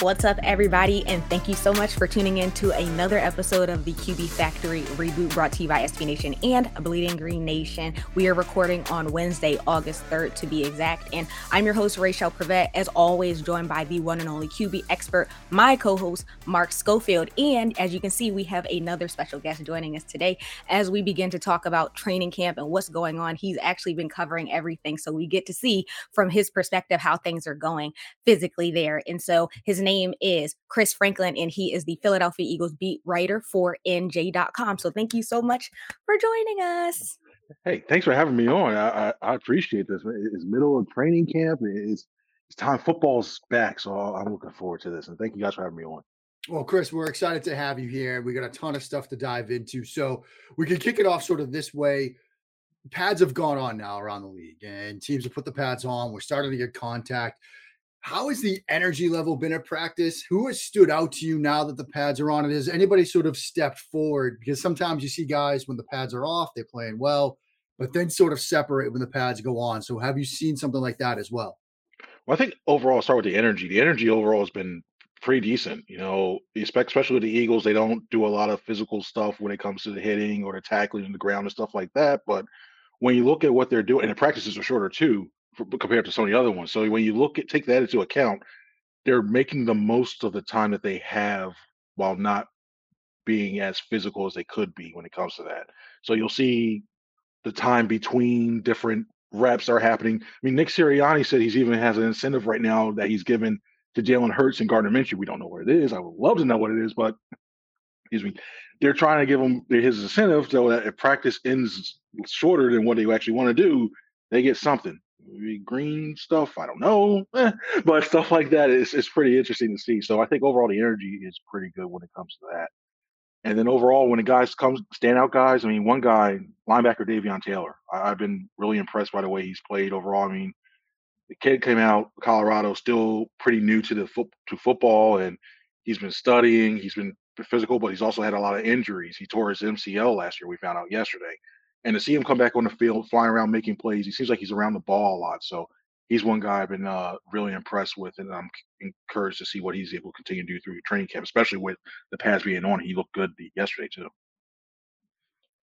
What's up, everybody, and thank you so much for tuning in to another episode of the QB Factory reboot brought to you by SB Nation and Bleeding Green Nation. We are recording on Wednesday, August 3rd, to be exact. And I'm your host, Raichele Privette, as always, joined by the one and only QB expert, my co host, Mark Schofield. And as you can see, we have another special guest joining us today as we begin to talk about training camp and what's going on. He's actually been covering everything, so we get to see from his perspective how things are going physically there. And so his name is Chris Franklin, and he is the Philadelphia Eagles beat writer for NJ.com. So thank you so much for joining us. Hey, thanks for having me on. I, I, I appreciate this. It's middle of training camp. It's it's time football's back, so I'm looking forward to this. And thank you guys for having me on. Well, Chris, we're excited to have you here. We got a ton of stuff to dive into, so we can kick it off sort of this way. Pads have gone on now around the league, and teams have put the pads on. We're starting to get contact. How has the energy level been at practice? Who has stood out to you now that the pads are on? And has anybody sort of stepped forward? Because sometimes you see guys when the pads are off, they're playing well, but then sort of separate when the pads go on. So have you seen something like that as well? Well, I think overall, I'll start with the energy. The energy overall has been pretty decent. You know, especially with the Eagles, they don't do a lot of physical stuff when it comes to the hitting or the tackling on the ground and stuff like that. But when you look at what they're doing, and the practices are shorter too, compared to some of the other ones. So when you look at take that into account, they're making the most of the time that they have while not being as physical as they could be when it comes to that. So you'll see the time between different reps are happening. I mean, Nick Sirianni said he's even has an incentive right now that he's given to Jalen Hurts and Gardner Minshew. We don't know what it is. I would love to know what it is, but excuse me, they're trying to give him his incentive so that if practice ends shorter than what they actually want to do, they get something green stuff. I don't know, eh, but stuff like that is is pretty interesting to see. So I think overall the energy is pretty good when it comes to that. And then overall, when the guys come standout guys, I mean, one guy linebacker Davion Taylor, I, have been really impressed by the way he's played overall. I mean, the kid came out Colorado, still pretty new to the foot to football, and he's been studying. He's been physical, but he's also had a lot of injuries. He tore his MCL last year. We found out yesterday. And to see him come back on the field, flying around, making plays, he seems like he's around the ball a lot. So he's one guy I've been uh, really impressed with, and I'm encouraged to see what he's able to continue to do through training camp, especially with the pads being on. He looked good yesterday too.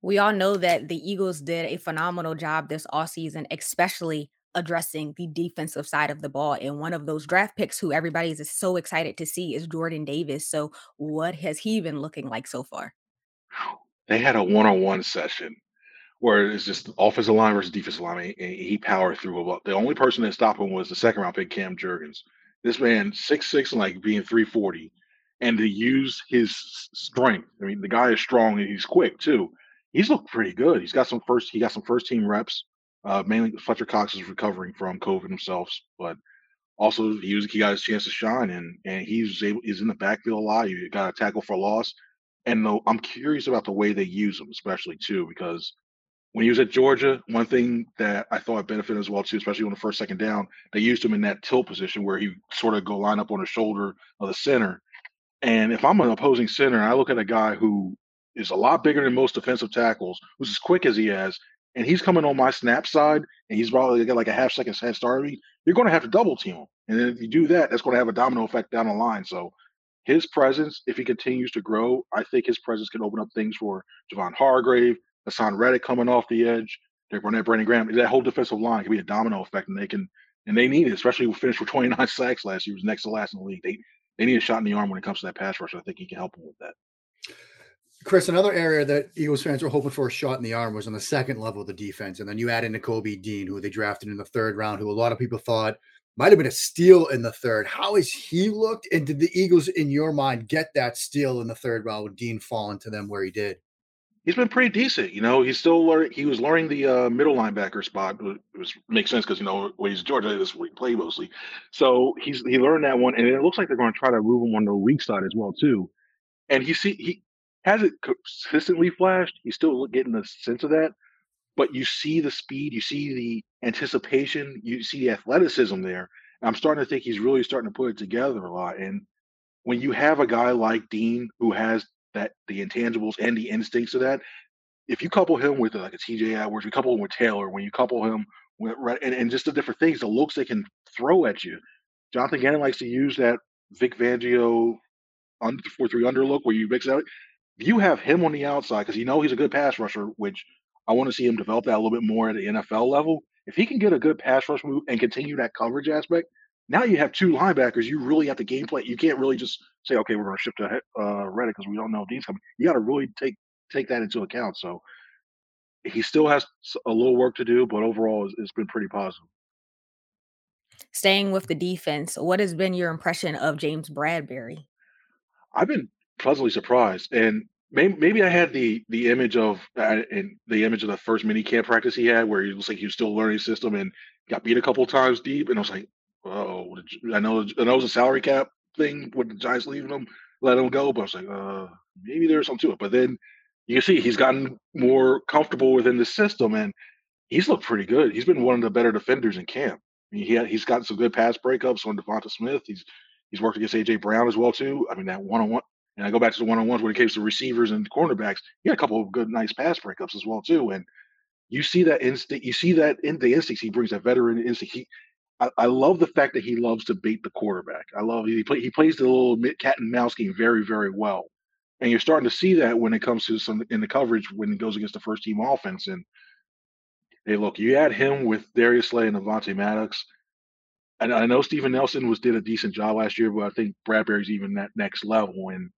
We all know that the Eagles did a phenomenal job this offseason, especially addressing the defensive side of the ball. And one of those draft picks who everybody is so excited to see is Jordan Davis. So, what has he been looking like so far? They had a one on one session where it's just offensive line versus defensive line. And he powered through. The only person that stopped him was the second round pick, Cam Jurgens. This man, six six and like being three forty, and to use his strength. I mean, the guy is strong and he's quick too. He's looked pretty good. He's got some first. He got some first team reps. Uh, mainly Fletcher Cox is recovering from COVID himself, but also he was he got his chance to shine and and he's able he's in the backfield a lot. He got a tackle for loss. And though I'm curious about the way they use him, especially too, because when he was at Georgia, one thing that I thought benefited as well too, especially on the first second down, they used him in that tilt position where he sort of go line up on the shoulder of the center. And if I'm an opposing center, and I look at a guy who is a lot bigger than most defensive tackles, who's as quick as he is, and he's coming on my snap side, and he's probably got like a half second head start of me, you're going to have to double team him. And then if you do that, that's going to have a domino effect down the line. So his presence, if he continues to grow, I think his presence can open up things for Javon Hargrave, Haason Reddick coming off the edge. They're running Brandon Graham. That whole defensive line can be a domino effect, and they can and they need it, especially who finished with 29 sacks last year. Was next to last in the league. They they need a shot in the arm when it comes to that pass rush. I think he can help them with that. Chris, another area that Eagles fans were hoping for a shot in the arm was on the second level of the defense. And then you add in Nakobe Dean, who they drafted in the third round, who a lot of people thought might have been a steal in the third. How has he looked? And did the Eagles, in your mind, get that steal in the third round with Dean falling to them where he did? He's been pretty decent. You know, he's still. He was learning the uh, middle linebacker spot. It makes sense because you know when he's Georgia, this is where he played mostly. So he's he learned that one, and it looks like they're going to try to move him on the weak side as well too. And he see he hasn't consistently flashed. He's still getting the sense of that, but you see the speed, you see the anticipation, you see the athleticism there. I'm starting to think he's really starting to put it together a lot. And when you have a guy like Dean who has that the intangibles and the instincts of that, if you couple him with like a TJ Edwards, you couple him with Taylor, when you couple him with right and, and just the different things, the looks they can throw at you. Jonathan Gannon likes to use that Vic Fangio under four three under look where you mix out. If you have him on the outside because you know he's a good pass rusher, which I want to see him develop that a little bit more at the NFL level. If he can get a good pass rush move and continue that coverage aspect, now you have two linebackers. You really have to game plan. You can't really just say, okay, we're going to shift to uh, Reddick because we don't know if Dean's coming. You got to really take take that into account. So he still has a little work to do, but overall, it's, it's been pretty positive. Staying with the defense, what has been your impression of James Bradberry? I've been pleasantly surprised, and maybe, maybe I had the the image of uh, and the image of the first mini camp practice he had, where he was like he was still learning system and got beat a couple times deep, and I was like, oh, I know I know it was a salary cap thing with the Giants leaving him, let him go, but I was like, uh, maybe there's something to it. But then you see he's gotten more comfortable within the system, and he's looked pretty good. He's been one of the better defenders in camp. I mean, he had, he's gotten some good pass breakups on Devonta Smith. He's he's worked against AJ Brown as well too. I mean, that one on one and I go back to the one on ones when it came to receivers and cornerbacks. He had a couple of good, nice pass breakups as well too. And you see that instinct. You see that in the instincts he brings, that veteran instinct. He, I, I, love the fact that he loves to bait the quarterback. I love he play, he plays the little cat and mouse game very, very well. And you're starting to see that when it comes to some in the coverage when it goes against the first team offense. And hey, look, you add him with Darius Slay and Avonte Maddox. And I know Steven Nelson was did a decent job last year, but I think Bradberry's even that next level. And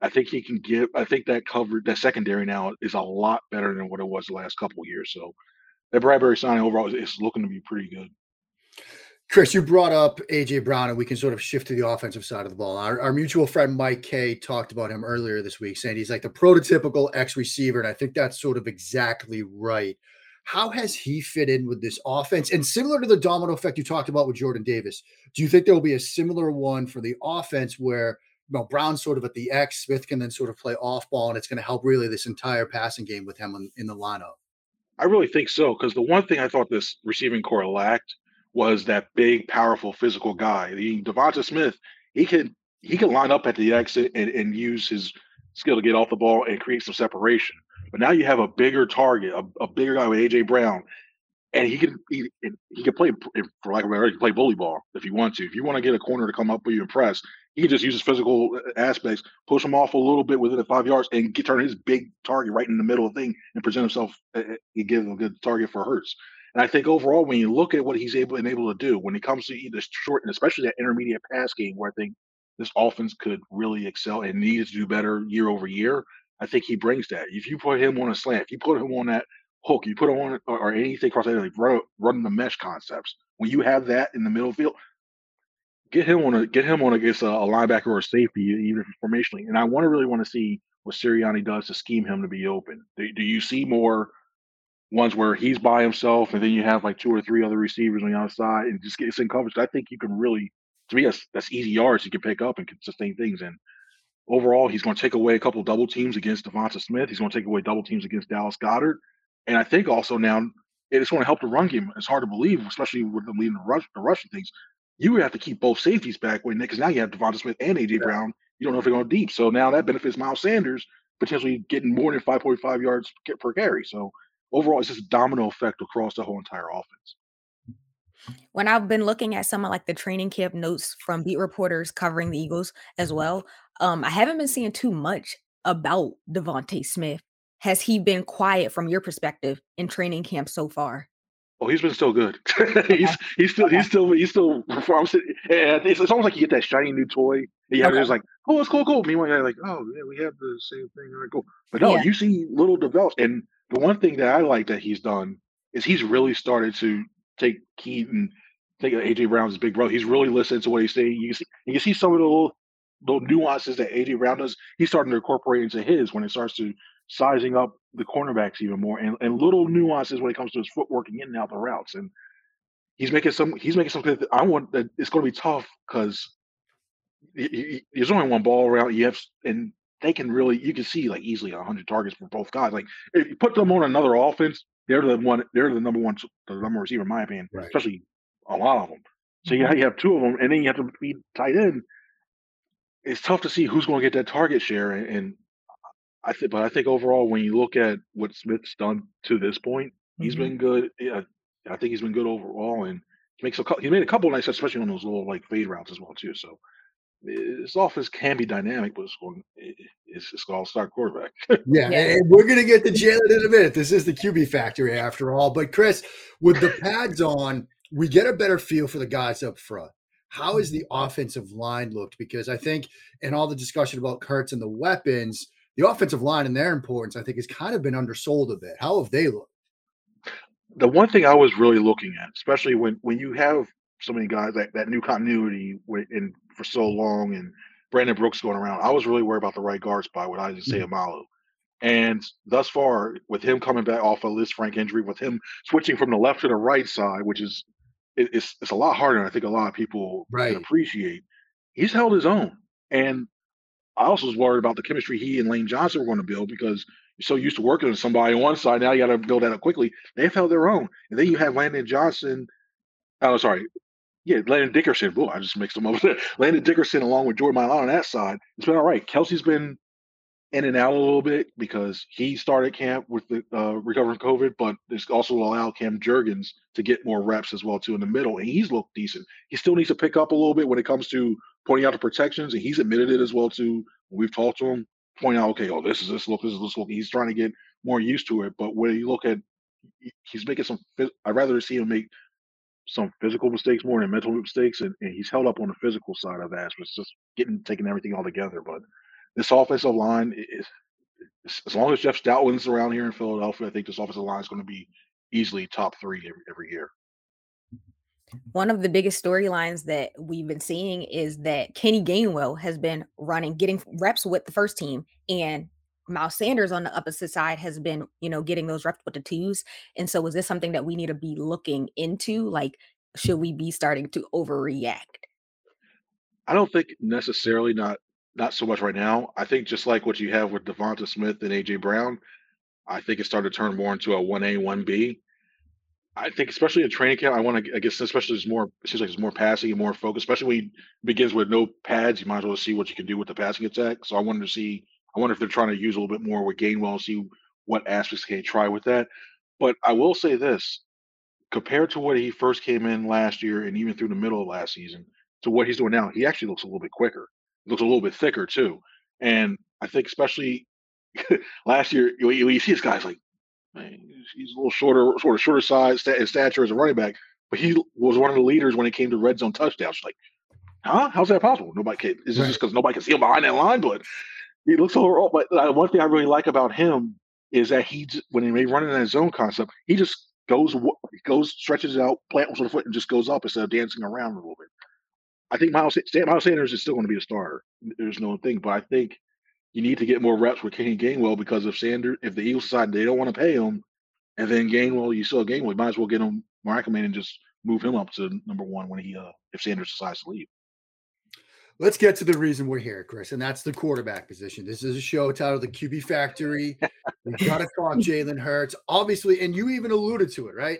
I think he can give. I think that cover that secondary now is a lot better than what it was the last couple years. So that Bradberry signing overall is looking to be pretty good. Chris, you brought up AJ Brown, and we can sort of shift to the offensive side of the ball. Our, our mutual friend Mike Kaye talked about him earlier this week, saying he's like the prototypical X receiver, and I think that's sort of exactly right. How has he fit in with this offense? And similar to the domino effect you talked about with Jordan Davis, do you think there will be a similar one for the offense where you know, Brown sort of at the X, Smith can then sort of play off ball, and it's going to help really this entire passing game with him in, in the lineup. I really think so because the one thing I thought this receiving core lacked was that big, powerful, physical guy. The Devonta Smith, he can he can line up at the exit and, and use his skill to get off the ball and create some separation. But now you have a bigger target, a, a bigger guy with AJ Brown, and he can he, he can play for lack of a better, he can play bully ball if he wants to. If you want to get a corner to come up with you and press, he can just use his physical uh, aspects, push him off a little bit within the five yards, and get turn his big target right in the middle of the thing and present himself. Uh, uh, and give him a good target for Hurts. And I think overall, when you look at what he's able and able to do when it comes to either short and especially that intermediate pass game, where I think this offense could really excel and needs to do better year over year, I think he brings that. If you put him on a slant, if you put him on that hook, you put him on or, or anything across that, like run, run the mesh concepts. When you have that in the middle field, get him on a get him on against a, a linebacker or a safety, even formationally. And I want to really want to see what Sirianni does to scheme him to be open. Do, do, you see more ones where he's by himself and then you have like two or three other receivers on the outside and just get in coverage? I think you can really, to me, that's, that's easy yards you can pick up and can sustain things. And overall, he's going to take away a couple double teams against Devonta Smith. He's going to take away double teams against Dallas Goedert, And I think also now it's going to help the run game. It's hard to believe, especially with them leading the rush, the rushing things you would have to keep both safeties back when because now you have Devonta Smith and AJ yeah. Brown. You don't know if they're going deep. So now that benefits Miles Sanders potentially getting more than 5.5 yards per carry. So overall, it's just a domino effect across the whole entire offense. When I've been looking at some of like the training camp notes from beat reporters covering the Eagles as well, um, I haven't been seeing too much about Devonta Smith. Has he been quiet from your perspective in training camp so far? Oh, he's been still good. he's he's still he's still he's still performs. It's, it's almost like you get that shiny new toy. And yeah, okay. it's like, oh, it's cool, cool. Meanwhile, you're like, oh, yeah, we have the same thing. All right, cool. But no, yeah. you see little develops. And the one thing that I like that he's done is he's really started to take Keaton, and think AJ Brown's big brother. He's really listening to what he's saying. You can see, you see some of the little, little nuances that AJ Brown does. He's starting to incorporate into his when it starts to sizing up the cornerbacks even more, and, and little nuances when it comes to his footwork and getting out the routes. And he's making some. He's making some. I want that. It's going to be tough because there's only one ball around. You have and they can really you can see like easily 100 targets for both guys. Like if you put them on another offense, they're the one. They're the number one, the number receiver in my opinion, right. especially a lot of them. So mm-hmm. you, you have two of them, and then you have to be tight end. It's tough to see who's going to get that target share, and, and I think, but I think overall, when you look at what Smith's done to this point, mm-hmm. he's been good. Yeah, I think he's been good overall, and he makes a he made a couple nice, especially on those little like fade routes as well too. So his offense can be dynamic, but it's going it's, it's all star quarterback. yeah, and we're gonna get to Jalen in a minute. This is the QB factory after all. But Chris, with the pads on, we get a better feel for the guys up front. How has the offensive line looked? Because I think in all the discussion about Hurts and the weapons, the offensive line and their importance, I think, has kind of been undersold a bit. How have they looked? The one thing I was really looking at, especially when when you have so many guys that, that new continuity in for so long and Brandon Brooks going around, I was really worried about the right guard spot with Isaac mm-hmm. Seumalo. And thus far, with him coming back off a Lisfranc injury, with him switching from the left to the right side, which is it, it's it's a lot harder than I think a lot of people right. appreciate. He's held his own, and I also was worried about the chemistry he and Lane Johnson were going to build because you're so used to working with somebody on one side. Now you got to build that up quickly. They've held their own, and then you have Landon Johnson. Oh, sorry, yeah, Landon Dickerson. Boy, I just mixed them up. Landon Dickerson along with Jordan Mailata on that side. It's been all right. Kelce's been in and out a little bit because he started camp with the uh, recovering COVID, but this also allowed Cam Jurgens to get more reps as well too in the middle, and he's looked decent. He still needs to pick up a little bit when it comes to pointing out the protections, and he's admitted it as well too. We've talked to him, pointing out, okay, oh, this is this look, this is this look. He's trying to get more used to it, but when you look at, he's making some. I'd rather see him make some physical mistakes more than mental mistakes, and, and he's held up on the physical side of that. It's just getting taking everything all together. But this offensive line is, as long as Jeff Stoutland's around here in Philadelphia, I think this offensive line is going to be easily top three every, every year. One of the biggest storylines that we've been seeing is that Kenny Gainwell has been running, getting reps with the first team, and Miles Sanders on the opposite side has been, you know, getting those reps with the twos. And so, is this something that we need to be looking into? Like, should we be starting to overreact? I don't think necessarily not not so much right now. I think just like what you have with Devonta Smith and AJ Brown, I think it started to turn more into a one A one B. I think especially in training camp, I want to I guess especially there's more it seems like there's more passing and more focus, especially when he begins with no pads, you might as well see what you can do with the passing attack. So I wanted to see I wonder if they're trying to use a little bit more with Gainwell, see what aspects can try with that. But I will say this compared to what he first came in last year and even through the middle of last season to what he's doing now, he actually looks a little bit quicker. He looks a little bit thicker too. And I think especially last year, you, you see this guy's like, man, he's a little shorter, sort of shorter size in stature as a running back, but he was one of the leaders when it came to red zone touchdowns. Like, huh? How's that possible? Nobody can. Is this just because nobody can see him behind that line? But he looks overall. But uh, one thing I really like about him is that he, when he running in that zone concept, he just goes goes stretches out, plants with the foot, and just goes up instead of dancing around a little bit. I think Miles, Miles Sanders is still going to be a starter. There's no thing, but I think you need to get more reps with Kenny Gainwell because if Sanders, if the Eagles decide they don't want to pay him, and then Gainwell, you still Gainwell, you might as well get him Mark and just move him up to number one when he uh if Sanders decides to leave. Let's get to the reason we're here, Chris, and that's the quarterback position. This is a show titled The QB Factory. We've got to talk Jalen Hurts, obviously, and you even alluded to it, right?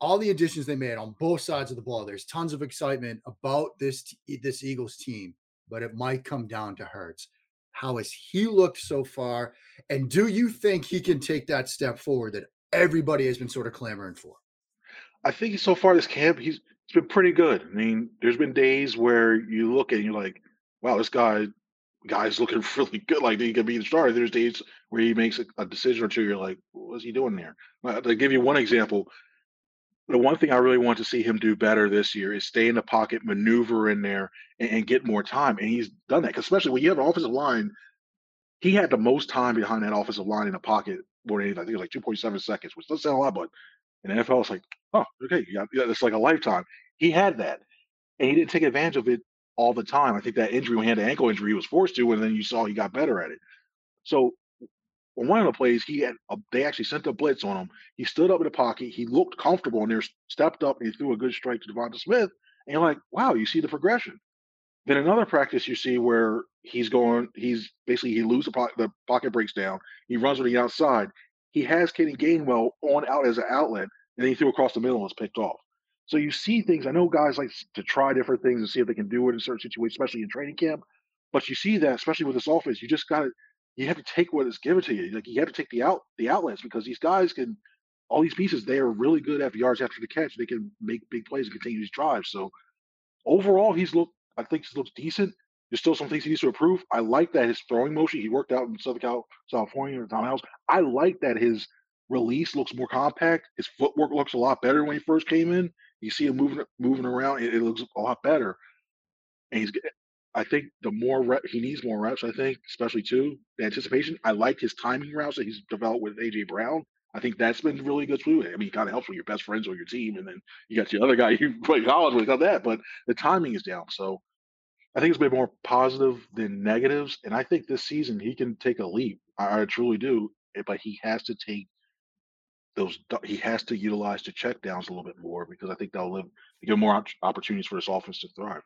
All the additions they made on both sides of the ball. There's tons of excitement about this this Eagles team, but it might come down to Hurts. How has he looked so far? And do you think he can take that step forward that everybody has been sort of clamoring for? I think so far this camp, he's it's been pretty good. I mean, there's been days where you look at and you're like, wow, this guy guy's looking really good. Like he could be the starter. There's days where he makes a, a decision or two. You're like, what's he doing there? To give you one example, the one thing I really want to see him do better this year is stay in the pocket, maneuver in there, and, and get more time. And he's done that. Especially when you have an offensive line, he had the most time behind that offensive line in the pocket more than anything. I think it was like 2.7 seconds, which doesn't sound a lot, but in NFL, it's like, oh, okay, yeah, it's like a lifetime. He had that, and he didn't take advantage of it all the time. I think that injury when he had the ankle injury, he was forced to, and then you saw he got better at it. So on one of the plays, he had a, they actually sent a blitz on him. He stood up in the pocket. He looked comfortable, and there stepped up and he threw a good strike to Devonta Smith. And you're like, wow, you see the progression. Then another practice you see where he's going, he's basically he loses the pocket, the pocket breaks down. He runs on the outside. He has Kenny Gainwell on out as an outlet, and then he threw across the middle and was picked off. So you see things. I know guys like to try different things and see if they can do it in certain situations, especially in training camp. But you see that, especially with this offense, you just got to you have to take what is given to you. Like you have to take the out the outlets because these guys can all these pieces, they are really good at yards after the catch. They can make big plays and continue these drives. So overall, he's looked I think he looks decent. There's still some things he needs to improve. I like that his throwing motion. He worked out in Southern Cal, California or Tom House. I like that his release looks more compact. His footwork looks a lot better when he first came in. You see him moving moving around. It, it looks a lot better. And he's I think the more rep, he needs more reps. I think, especially too, the anticipation. I like his timing routes that he's developed with AJ Brown. I think that's been really good too. I mean, it kind of helps when your best friends on your team, and then you got the other guy you play college with, got that. But the timing is down, so I think it's been more positive than negatives. And I think this season he can take a leap. I, I truly do. Eh, but he has to take those. He has to utilize the check downs a little bit more because I think that'll live, give more opportunities for this offense to thrive.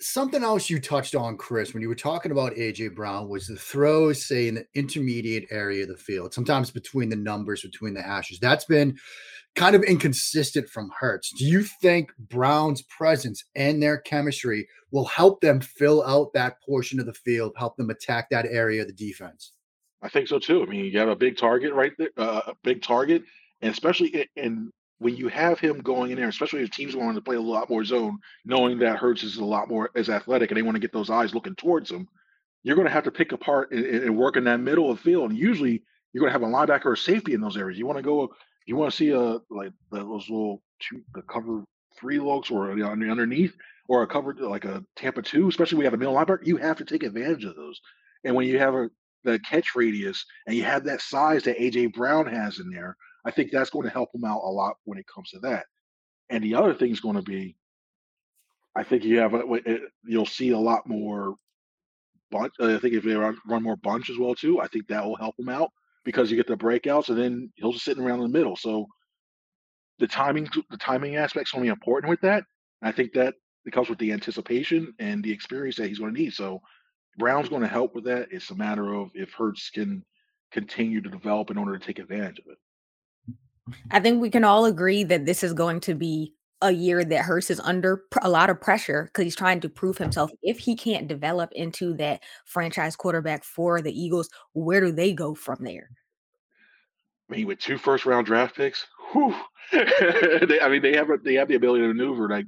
Something else you touched on, Chris, when you were talking about AJ Brown was the throws, say in the intermediate area of the field, sometimes between the numbers, between the hashes. That's been kind of inconsistent from Hurts. Do you think Brown's presence and their chemistry will help them fill out that portion of the field, help them attack that area of the defense? I think so too. I mean, you have a big target right there, uh, a big target, and especially in when you have him going in there, especially if teams want to play a lot more zone, knowing that Hurts is a lot more as athletic and they want to get those eyes looking towards him, you're going to have to pick apart and, and work in that middle of the field. And usually you're going to have a linebacker or safety in those areas. You want to go, you want to see a like those little two, the cover three looks or the underneath or a cover like a Tampa two, especially you have a middle linebacker. You have to take advantage of those. And when you have a the catch radius and you have that size that AJ Brown has in there, I think that's going to help them out a lot when it comes to that. And the other thing is going to be, I think you have a, eh, you'll see a lot more bunch. Uh, I think if they run, run more bunch as well too, I think that will help them out because you get the breakouts and then he'll just sitting around in the middle. So the timing, the timing aspect's only important with that. I think that it comes with the anticipation and the experience that he's going to need. So Brown's going to help with that. It's a matter of if Hurts can continue to develop in order to take advantage of it. I think we can all agree that this is going to be a year that Hurts is under a lot of pressure because he's trying to prove himself. If he can't develop into that franchise quarterback for the Eagles, where do they go from there? I mean, with two first round draft picks, whew, they, I mean, they have they have the ability to maneuver. Like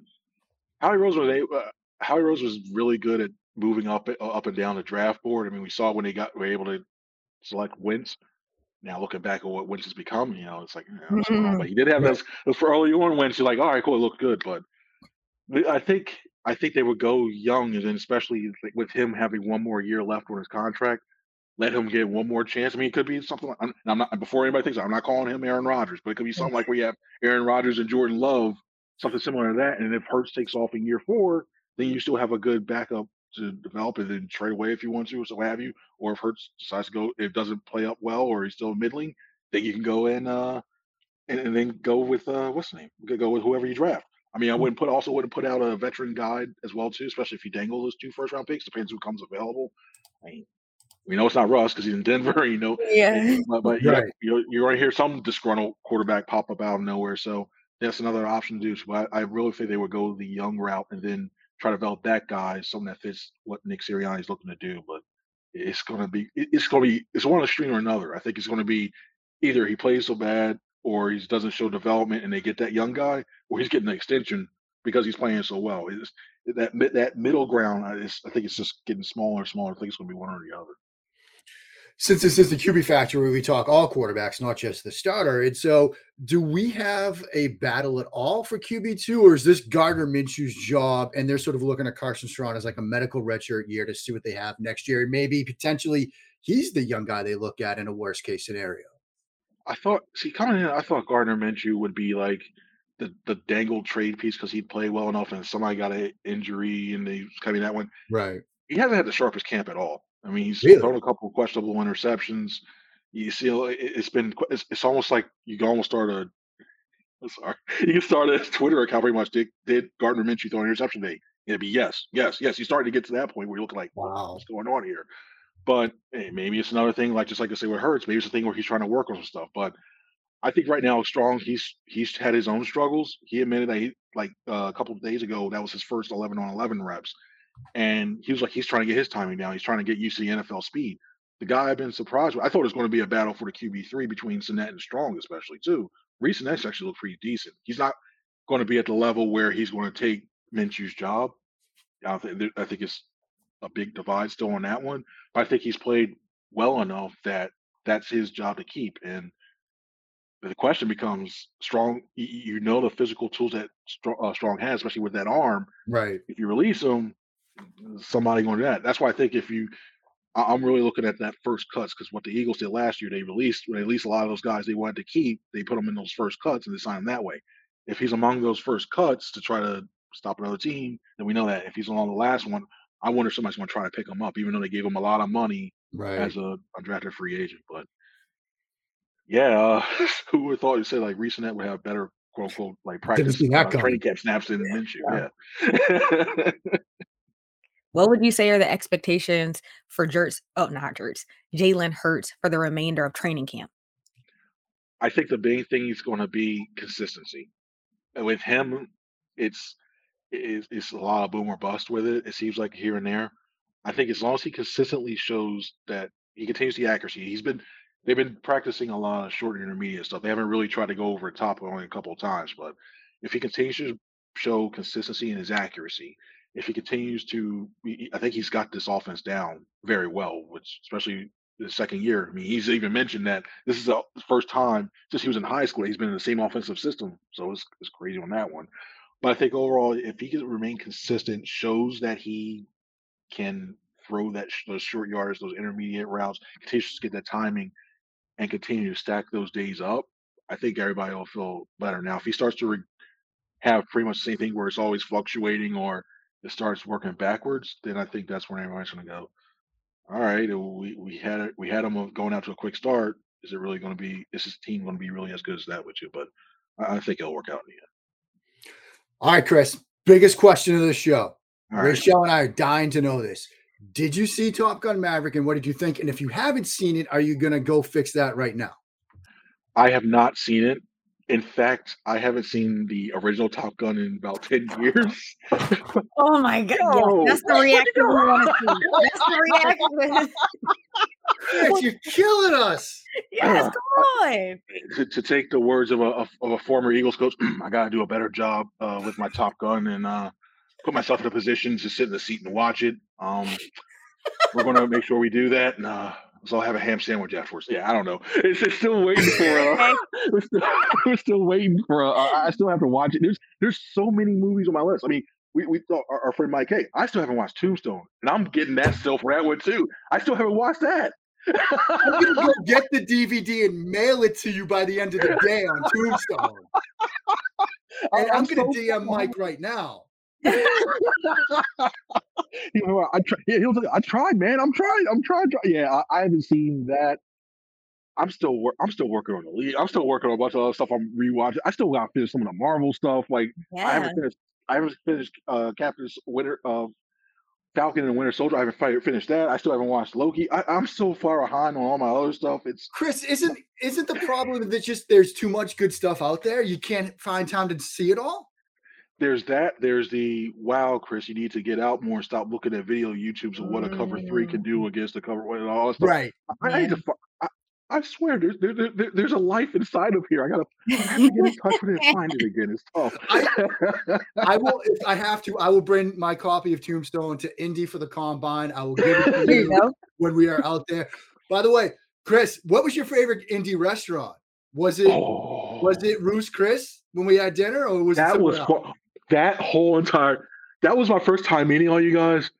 Howie Rose was they uh, Howie Rose was really good at moving up uh, up and down the draft board. I mean, we saw when they got were able to select Wentz now looking back at what Wentz has become, you know, it's like, yeah, mm-hmm. but he did have those uh, for early on Wentz. You're like, all right, cool, it looked good, but I think I think they would go young, and then especially with him having one more year left on his contract, let him get one more chance. I mean, it could be something. Like, I'm, I'm not before anybody thinks I'm not calling him Aaron Rodgers, but it could be mm. something like where you have Aaron Rodgers and Jordan Love, something similar to that. And if Hurts takes off in year four, then you still have a good backup to develop and then trade away if you want to, or so have you. Or if Hurts decides to go, if it doesn't play up well, or he's still middling, then you can go and uh and, and then go with uh what's the name? You could go with whoever you draft. I mean, I mm. wouldn't put also wouldn't put out a veteran guide as well too, especially if you dangle those two first round picks. Depends who comes available. I mean, we know it's not Russ because he's in Denver. You know, yeah. But, but right. you're you're going to hear some disgruntled quarterback pop up out of nowhere. So that's another option to do. So I, I really think they would go the young route and then try to develop that guy, something that fits what Nick Sirianni is looking to do. But it's going to be, it's going to be, it's one extreme or another. I think it's going to be either he plays so bad or he doesn't show development and they get that young guy, or he's getting an extension because he's playing so well. It's, that that middle ground, uh, I, I think it's just getting smaller and smaller. I think it's going to be one or the other since this is the QB factory, we talk all quarterbacks, not just the starter. And so, do we have a battle at all for QB two, or is this Gardner Minshew's job? And they're sort of looking at Carson Strong as like a medical redshirt year to see what they have next year, and maybe potentially he's the young guy they look at in a worst case scenario. I thought, see, coming in, I thought Gardner Minshew would be like the, the dangled trade piece because he'd play well enough and somebody got an injury and they coming that one. Right. He hasn't had the sharpest camp at all. I mean, he's Really? thrown a couple of questionable interceptions. You see, it- it's been it's, it's almost like you can almost start a. I'm sorry, you can start a Twitter account pretty much. Did, did Gardner Minshew throw an interception today? It'd be yes, yes, yes. He's starting to get to that point where you're looking like, Wow. what's going on here? But hey, maybe it's another thing, like just like I say with Hurts, maybe it's a thing where he's trying to work on some stuff. But I think right now, Strong, he's he's had his own struggles. He admitted that he like uh, a couple of days ago that was his first 11 on 11 reps, and he was like he's trying to get his timing down. He's trying to get used to the NFL speed. The guy I've been surprised with. I thought it was going to be a battle for the QB three between Sinnett and Strong, especially too. Reid Sinnett actually looked pretty decent. He's not going to be at the level where he's going to take Minshew's job. I I think it's a big divide still on that one. But I think he's played well enough that that's his job to keep. And the question becomes: Strong, you know the physical tools that Strong, uh, Strong has, especially with that arm. Right. If you release him, somebody going to do that. That's why I think if you, I- I'm really looking at that first cuts because what the Eagles did last year, they released when they released a lot of those guys they wanted to keep. They put them in those first cuts and they signed them that way. If he's among those first cuts to try to stop another team, then we know that. If he's along the last one, I wonder if somebody's going to try to pick him up, even though they gave him a lot of money Right. as a undrafted free agent. But yeah, uh, who would have thought you said like recent would have better quote unquote like practice uh, training camp snaps than Minshew. Yeah. Yeah. What would you say are the expectations for Jerts? Oh, not Jerts. Jalen Hurts for the remainder of training camp. I think the main thing is going to be consistency. And with him, it's it's, it's a lot of boom or bust with it. It seems like here and there. I think as long as he consistently shows that he continues the accuracy, he's been they've been practicing a lot of short and intermediate stuff. They haven't really tried to go over the top only a couple of times, but if he continues to show consistency in his accuracy, if he continues to, I think he's got this offense down very well, which especially the second year. I mean, he's even mentioned that this is the first time since he was in high school he's been in the same offensive system. So it's, it's crazy on that one. But I think overall, if he can remain consistent, shows that he can throw that those short yards, those intermediate routes, continues to get that timing, and continue to stack those days up. I think everybody will feel better. Now, if he starts to re- have pretty much the same thing where it's always fluctuating or it starts working backwards, then I think that's where everybody's going to go. All right, we we had it. We had them going out to a quick start. Is it really going to be? Is this team going to be really as good as that with you? But I, I think it'll work out in the end. All right, Chris. Biggest question of the show. All right. Raichele and I are dying to know this. Did you see Top Gun Maverick and what did you think? And if you haven't seen it, are you going to go fix that right now? I have not seen it. In fact, I haven't seen the original Top Gun in about ten years. Oh my god! No. Yes, that's the reaction we want to see. That's the reaction. Chris, you're killing us. yes, come on. to, to take the words of a of, of a former Eagles coach, I got to do a better job uh, with my Top Gun and uh, put myself in a position to sit in the seat and watch it. Um, we're going to make sure we do that, and uh, so I'll have a ham sandwich afterwards. Yeah, I don't know. It's, it's still waiting for. Uh, we're, still, we're still waiting for. Uh, I still have to watch it. There's there's so many movies on my list. I mean. We, we thought our, our friend Mike Hey, I still haven't watched Tombstone, and I'm getting that still for that one too. I still haven't watched that. I'm going to go get the DVD and mail it to you by the end of the day on Tombstone. And I'm, going to DM Mike right now. You know, I try, he'll say, I tried, man. I'm trying. I'm trying. try-" Yeah, I, I haven't seen that. I'm still wor- I'm still working on the league. I'm still working on a bunch of other stuff. I'm rewatching. I still got to finish some of the Marvel stuff. Like I haven't finished. I haven't finished uh, Captain's Winter uh, Falcon and Winter Soldier. I haven't fi- finished that. I still haven't watched Loki. I, I'm so far behind on all my other stuff. It's Chris, isn't isn't the problem that just there's too much good stuff out there? You can't find time to see it all? There's that. There's the wow, Chris. You need to get out more and stop looking at video YouTubes of what a cover three can do mm. against the cover one and all that stuff. Right. I, I need to. I, I swear, there's there, there, there- there's a life inside of here. I gotta I have to get in touch with it and find it again. It's tough. I will if I have to, I will bring my copy of Tombstone to Indy for the combine. I will give it to you you when we are out there. By the way, Chris, what was your favorite Indy restaurant? Was it oh, was it Ruth's Chris when we had dinner, or was it that somewhere was? That whole entire. That was my first time meeting all you guys.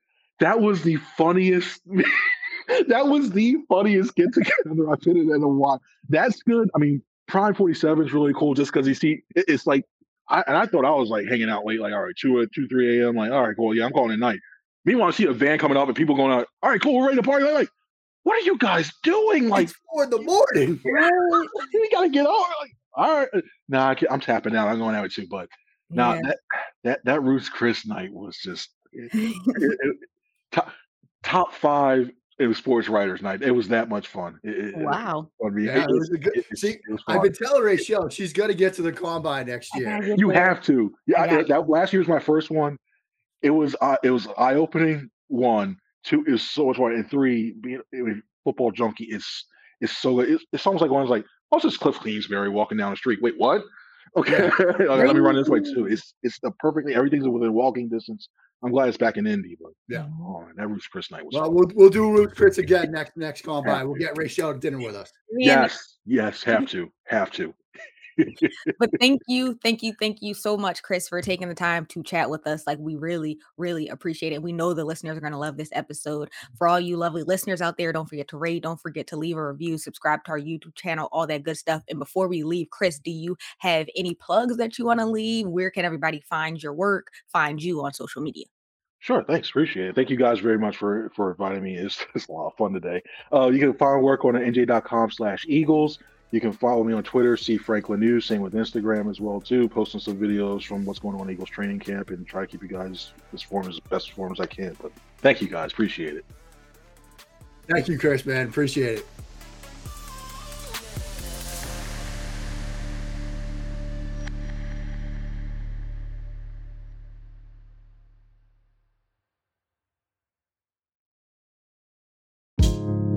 That was the funniest. that was the funniest get together I've been in in a while. That's good. I mean, Prime Forty Seven is really cool just because you see it- it's like I, and I thought I was like hanging out late, like all right, two or two, three a.m. Like all right, cool, yeah, I'm calling it night. Meanwhile, I see a van coming up and people going out. All right, cool, we're ready to party. Like, what are you guys doing? Like it's four in the morning. we gotta get over. Like, all right, nah, I am tapping out. I'm going out too. But now yeah. that that that Ruth's Chris night was just it, it, it, top, top five it was sports writers night. It was that much fun. It, wow. yeah, it was good, see, I've been telling Raichele she's got to get to the combine next year. You have to. Yeah, yeah. I, that last year was my first one. It was uh, it was eye opening. One, two is so much fun, and three, being a football junkie is is so good. It's, it's almost like one like, oh, it's just Cliff Kingsbury walking down the street. Wait, what? Okay, let me run this way too. It's it's the perfectly everything's within walking distance. I'm glad it's back in Indy, but yeah, oh, that Ruth's Chris night was. Well, we'll, we'll do Ruth's Chris again next next call by. We'll get Raichele to dinner with us. Yes, yes, have to, have to but thank you, thank you, thank you so much, Chris, for taking the time to chat with us. Like we really, really appreciate it. We know the listeners are going to love this episode. For all you lovely listeners out there, don't forget to rate, don't forget to leave a review, subscribe to our YouTube channel, all that good stuff. And before we leave, Chris, do you have any plugs that you want to leave? Where can everybody find your work, find you on social media? Sure, thanks. Appreciate it. Thank you guys very much for for inviting me. It's, it's a lot of fun today. Uh, you can find work on nj.com slash Eagles. You can follow me on Twitter, see Franklin News. Same with Instagram as well too. Posting some videos from what's going on Eagles training camp and try to keep you guys as form as best form as I can. But thank you guys, appreciate it. Thank you, Chris. Man, appreciate it.